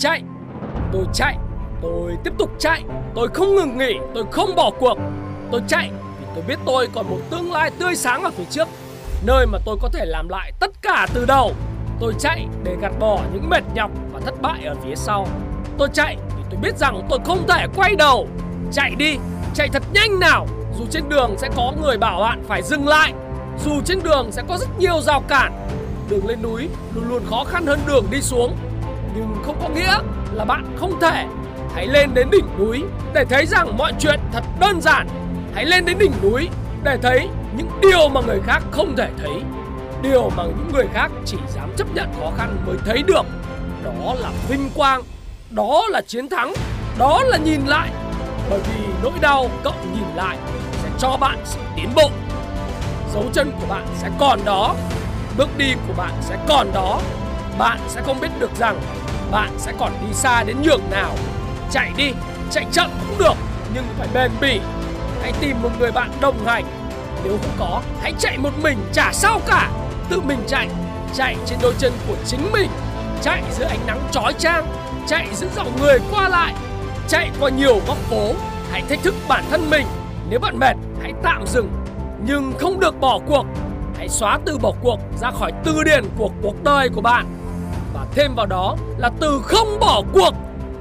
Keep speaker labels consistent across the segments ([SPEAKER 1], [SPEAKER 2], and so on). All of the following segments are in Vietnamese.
[SPEAKER 1] chạy. Tôi chạy Tôi tiếp tục chạy. Tôi không ngừng nghỉ Tôi không bỏ cuộc. Tôi chạy vì tôi biết tôi còn một tương lai tươi sáng ở phía trước Nơi mà tôi có thể làm lại tất cả từ đầu. Tôi chạy để gạt bỏ những mệt nhọc và thất bại ở phía sau. Tôi chạy vì tôi biết rằng tôi không thể quay đầu. Chạy đi, chạy thật nhanh nào. Dù trên đường sẽ có người bảo bạn phải dừng lại Dù trên đường sẽ có rất nhiều rào cản. Đường lên núi luôn luôn khó khăn hơn đường đi xuống. Nhưng không có nghĩa là bạn không thể. Hãy lên đến đỉnh núi để thấy rằng mọi chuyện thật đơn giản. Hãy lên đến đỉnh núi để thấy những điều mà người khác không thể thấy. Điều mà những người khác chỉ dám chấp nhận khó khăn mới thấy được. Đó là vinh quang. Đó là chiến thắng. Đó là nhìn lại. Bởi vì nỗi đau cộng nhìn lại Sẽ cho bạn sự tiến bộ. Dấu chân của bạn sẽ còn đó. Bước đi của bạn sẽ còn đó. Bạn sẽ không biết được rằng bạn sẽ còn đi xa đến nhường nào. Chạy đi, chạy chậm cũng được Nhưng phải bền bỉ. Hãy tìm một người bạn đồng hành. Nếu không có, hãy chạy một mình chả sao cả. Tự mình chạy Chạy trên đôi chân của chính mình. Chạy giữa ánh nắng chói chang Chạy giữa dòng người qua lại. Chạy qua nhiều góc phố Hãy thách thức bản thân mình. Nếu bạn mệt, hãy tạm dừng Nhưng không được bỏ cuộc. Hãy xóa từ bỏ cuộc ra khỏi từ điển của cuộc đời của bạn. Và thêm vào đó là từ không bỏ cuộc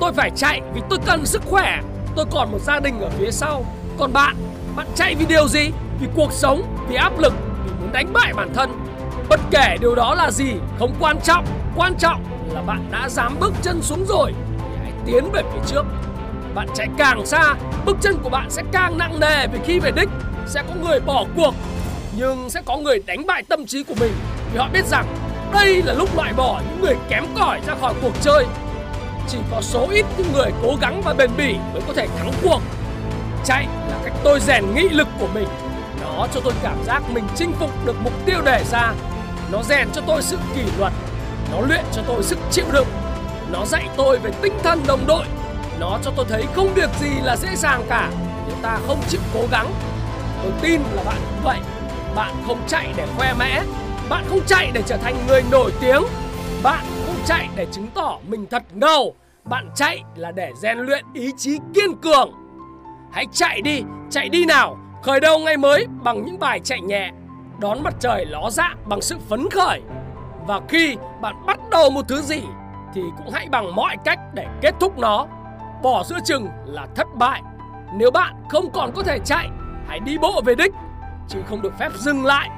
[SPEAKER 1] Tôi phải chạy vì tôi cần sức khỏe. Tôi còn một gia đình ở phía sau. Còn bạn, bạn chạy vì điều gì? Vì cuộc sống, vì áp lực, vì muốn đánh bại bản thân. Bất kể điều đó là gì không quan trọng. Quan trọng là bạn đã dám bước chân xuống rồi Thì hãy tiến về phía trước. Bạn chạy càng xa Bước chân của bạn sẽ càng nặng nề Vì khi về đích sẽ có người bỏ cuộc Nhưng sẽ có người đánh bại tâm trí của mình. Vì họ biết rằng đây là lúc loại bỏ những người kém cỏi ra khỏi cuộc chơi. Chỉ có số ít những người cố gắng và bền bỉ mới có thể thắng cuộc. Chạy là cách tôi rèn nghị lực của mình. Nó cho tôi cảm giác mình chinh phục được mục tiêu đề ra. Nó rèn cho tôi sự kỷ luật. Nó luyện cho tôi sức chịu đựng. Nó dạy tôi về tinh thần đồng đội. Nó cho tôi thấy không việc gì là dễ dàng cả Nếu ta không chịu cố gắng. Tôi tin là bạn cũng vậy. Bạn không chạy để khoe mẽ. Bạn không chạy để trở thành người nổi tiếng. Bạn không chạy để chứng tỏ mình thật ngầu. Bạn chạy là để rèn luyện ý chí kiên cường. Hãy chạy đi, chạy đi nào. Khởi đầu ngày mới bằng những bài chạy nhẹ Đón mặt trời ló dạng bằng sự phấn khởi. Và khi bạn bắt đầu một thứ gì Thì cũng hãy bằng mọi cách để kết thúc nó. Bỏ giữa chừng là thất bại. Nếu bạn không còn có thể chạy Hãy đi bộ về đích Chứ không được phép dừng lại.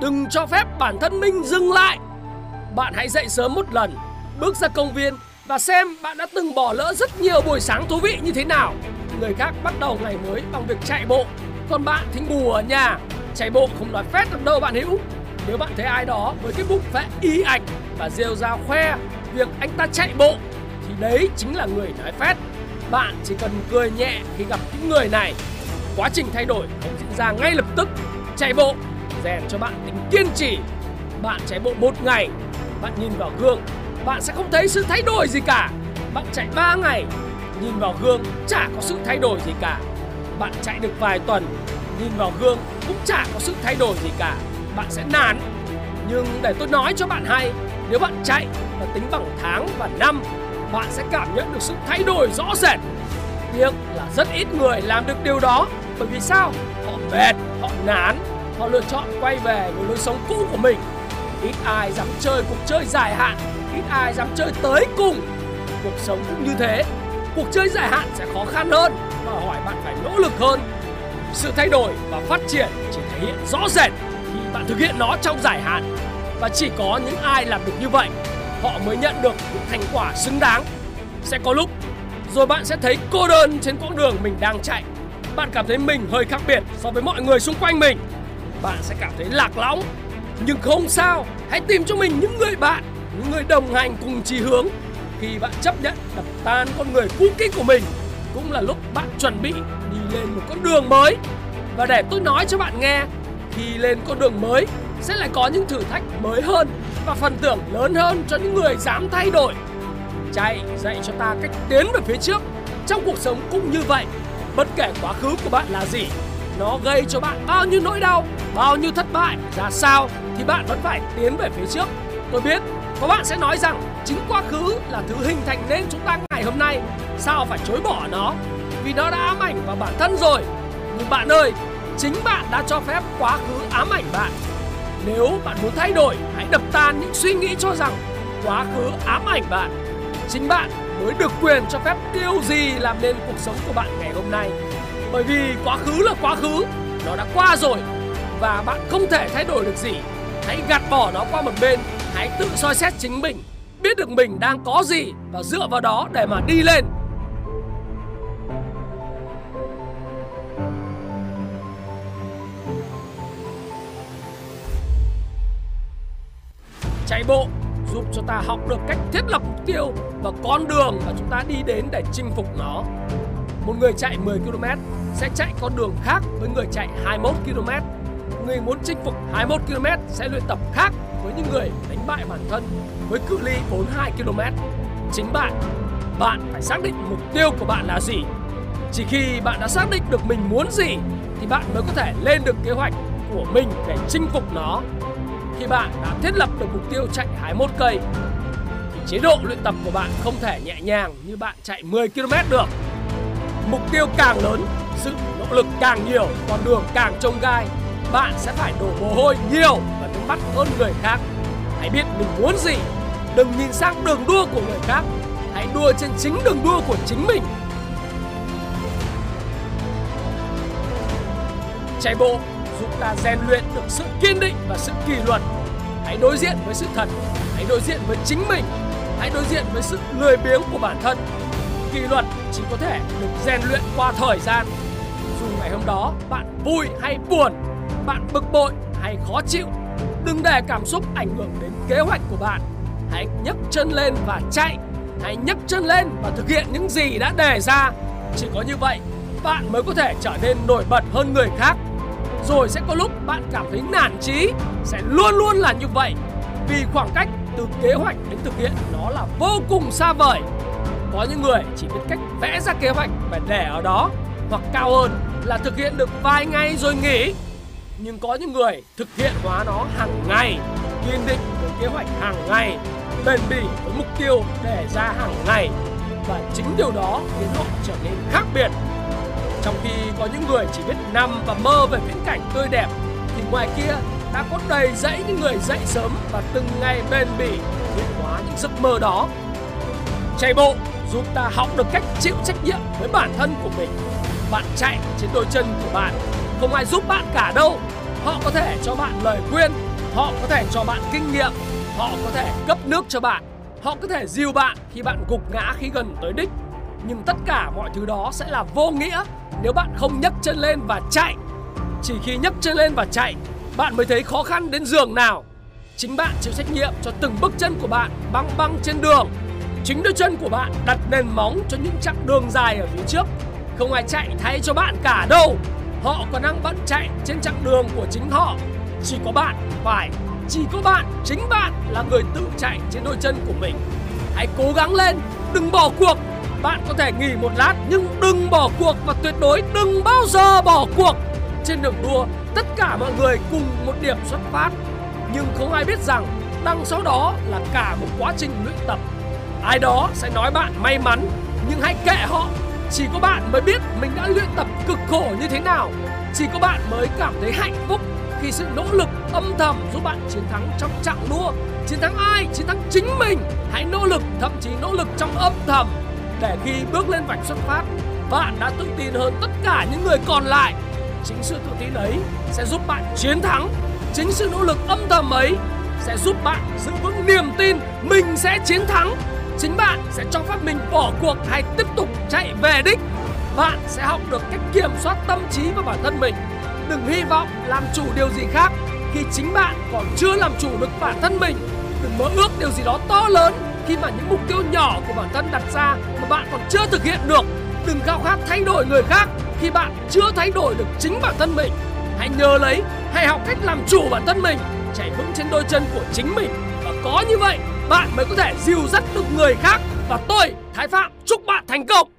[SPEAKER 1] Đừng cho phép bản thân mình dừng lại. Bạn hãy dậy sớm một lần, Bước ra công viên Và xem bạn đã từng bỏ lỡ rất nhiều buổi sáng thú vị như thế nào. Người khác bắt đầu ngày mới bằng việc chạy bộ, Còn bạn thì ngủ ở nhà. Chạy bộ không nói phép được đâu bạn hữu. Nếu bạn thấy ai đó với cái bụng phệ y ạch Và rêu rao khoe Việc anh ta chạy bộ, Thì đấy chính là người nói phét. Bạn chỉ cần cười nhẹ khi gặp những người này. Quá trình thay đổi không diễn ra ngay lập tức. Chạy bộ! Rèn cho bạn tính kiên trì. Bạn chạy bộ một ngày Bạn nhìn vào gương Bạn sẽ không thấy sự thay đổi gì cả. Bạn chạy 3 ngày Nhìn vào gương chả có sự thay đổi gì cả. Bạn chạy được vài tuần Nhìn vào gương cũng chả có sự thay đổi gì cả. Bạn sẽ nản. Nhưng để tôi nói cho bạn hay Nếu bạn chạy và tính bằng tháng và năm Bạn sẽ cảm nhận được sự thay đổi rõ rệt. Tiếc là rất ít người làm được điều đó Bởi vì sao? Họ mệt, họ nản. Họ lựa chọn quay về với lối sống cũ của mình. Ít ai dám chơi cuộc chơi dài hạn, Ít ai dám chơi tới cùng. Cuộc sống cũng như thế, Cuộc chơi dài hạn sẽ khó khăn hơn Và hỏi bạn phải nỗ lực hơn. Sự thay đổi và phát triển chỉ thể hiện rõ rệt Khi bạn thực hiện nó trong dài hạn. Và chỉ có những ai làm được như vậy, Họ mới nhận được những thành quả xứng đáng. Sẽ có lúc, Rồi bạn sẽ thấy cô đơn trên quãng đường mình đang chạy. Bạn cảm thấy mình hơi khác biệt so với mọi người xung quanh mình. Bạn sẽ cảm thấy lạc lõng. Nhưng không sao, Hãy tìm cho mình những người bạn, Những người đồng hành cùng chí hướng. Khi bạn chấp nhận đập tan con người cũ kỹ của mình, cũng là lúc bạn chuẩn bị đi lên một con đường mới. Và để tôi nói cho bạn nghe, khi lên con đường mới, sẽ lại có những thử thách mới hơn và phần thưởng lớn hơn cho những người dám thay đổi. Chạy dạy cho ta cách tiến về phía trước. Trong cuộc sống cũng như vậy, bất kể quá khứ của bạn là gì nó gây cho bạn bao nhiêu nỗi đau, bao nhiêu thất bại, ra sao thì bạn vẫn phải tiến về phía trước. Tôi biết, Có bạn sẽ nói rằng chính quá khứ là thứ hình thành nên chúng ta ngày hôm nay. Sao phải chối bỏ nó? Vì nó đã ám ảnh vào bản thân rồi. Nhưng bạn ơi, Chính bạn đã cho phép quá khứ ám ảnh bạn. Nếu bạn muốn thay đổi, Hãy đập tan những suy nghĩ cho rằng Quá khứ ám ảnh bạn. Chính bạn mới được quyền cho phép điều gì làm nên cuộc sống của bạn ngày hôm nay. Bởi vì quá khứ là quá khứ, Nó đã qua rồi, Và bạn không thể thay đổi được gì Hãy gạt bỏ nó qua một bên, Hãy tự soi xét chính mình, Biết được mình đang có gì Và dựa vào đó để mà đi lên Chạy bộ giúp cho ta học được cách thiết lập mục tiêu và con đường mà chúng ta đi đến để chinh phục nó. Một người chạy 10 km sẽ chạy con đường khác với người chạy 21 km. Người muốn chinh phục 21 km sẽ luyện tập khác với những người đánh bại bản thân với cự ly 42 km. Chính bạn, bạn phải xác định mục tiêu của bạn là gì. Chỉ khi bạn đã xác định được mình muốn gì thì bạn mới có thể lên được kế hoạch của mình để chinh phục nó khi bạn đã thiết lập được mục tiêu chạy 21 cây thì chế độ luyện tập của bạn không thể nhẹ nhàng như bạn chạy 10 km được. Mục tiêu càng lớn, sự nỗ lực càng nhiều, con đường càng trông gai, bạn sẽ phải đổ mồ hôi nhiều và nước mắt hơn người khác. Hãy biết mình muốn gì, đừng nhìn sang đường đua của người khác, hãy đua trên chính đường đua của chính mình. Chạy bộ giúp ta rèn luyện được sự kiên định và sự kỷ luật. Hãy đối diện với sự thật, hãy đối diện với chính mình, hãy đối diện với sự lười biếng của bản thân. Kỷ luật chỉ có thể được rèn luyện qua thời gian. Dù ngày hôm đó bạn vui hay buồn, bạn bực bội hay khó chịu, đừng để cảm xúc ảnh hưởng đến kế hoạch của bạn. Hãy nhấc chân lên và chạy, hãy nhấc chân lên và thực hiện những gì đã đề ra. Chỉ có như vậy, bạn mới có thể trở nên nổi bật hơn người khác rồi sẽ có lúc bạn cảm thấy nản chí Sẽ luôn luôn là như vậy Vì khoảng cách từ kế hoạch đến thực hiện nó là vô cùng xa vời có những người chỉ biết cách vẽ ra kế hoạch và để ở đó, Hoặc cao hơn là thực hiện được vài ngày rồi nghỉ. Nhưng có những người thực hiện hóa nó hàng ngày, Kiên định với kế hoạch hàng ngày, Bền bỉ với mục tiêu để ra hàng ngày. Và chính điều đó khiến họ trở nên khác biệt. Trong khi có những người chỉ biết nằm và mơ về viễn cảnh tươi đẹp, Thì ngoài kia đã có đầy dãy những người dậy sớm và từng ngày bền bỉ hiện hóa những giấc mơ đó. Chạy bộ giúp ta học được cách chịu trách nhiệm với bản thân của mình. Bạn chạy trên đôi chân của bạn, Không ai giúp bạn cả đâu. Họ có thể cho bạn lời khuyên, Họ có thể cho bạn kinh nghiệm, Họ có thể cấp nước cho bạn, Họ có thể dìu bạn khi bạn gục ngã khi gần tới đích. Nhưng tất cả mọi thứ đó sẽ là vô nghĩa nếu bạn không nhấc chân lên và chạy. Chỉ khi nhấc chân lên và chạy, Bạn mới thấy khó khăn đến giường nào. Chính bạn chịu trách nhiệm cho từng bước chân của bạn băng băng trên đường. Chính đôi chân của bạn đặt nền móng cho những chặng đường dài ở phía trước Không ai chạy thay cho bạn cả đâu Họ còn đang bận chạy trên chặng đường của chính họ Chỉ có bạn phải Chỉ có bạn, chính bạn là người tự chạy trên đôi chân của mình Hãy cố gắng lên, đừng bỏ cuộc bạn có thể nghỉ một lát nhưng đừng bỏ cuộc và tuyệt đối đừng bao giờ bỏ cuộc. Trên đường đua, tất cả mọi người cùng một điểm xuất phát. Nhưng không ai biết rằng đằng sau đó là cả một quá trình luyện tập. Ai đó sẽ nói bạn may mắn, nhưng hãy kệ họ. Chỉ có bạn mới biết mình đã luyện tập cực khổ như thế nào. Chỉ có bạn mới cảm thấy hạnh phúc khi sự nỗ lực âm thầm giúp bạn chiến thắng trong trạng đua. Chiến thắng ai? Chiến thắng chính mình. Hãy nỗ lực, thậm chí nỗ lực trong âm thầm để khi bước lên vạch xuất phát bạn đã tự tin hơn tất cả những người còn lại chính sự tự tin ấy sẽ giúp bạn chiến thắng chính sự nỗ lực âm thầm ấy sẽ giúp bạn giữ vững niềm tin mình sẽ chiến thắng chính bạn sẽ cho phép mình bỏ cuộc hay tiếp tục chạy về đích. Bạn sẽ học được cách kiểm soát tâm trí và bản thân mình. Đừng hy vọng làm chủ điều gì khác khi chính bạn còn chưa làm chủ được bản thân mình. Đừng mơ ước điều gì đó to lớn khi mà những mục tiêu nhỏ của bản thân đặt ra mà bạn còn chưa thực hiện được. Đừng khao khát thay đổi người khác khi bạn chưa thay đổi được chính bản thân mình. Hãy nhớ lấy, hãy học cách làm chủ bản thân mình, chạy vững trên đôi chân của chính mình. Và có như vậy bạn mới có thể dìu dắt được người khác và tôi, thái phạm, chúc bạn thành công.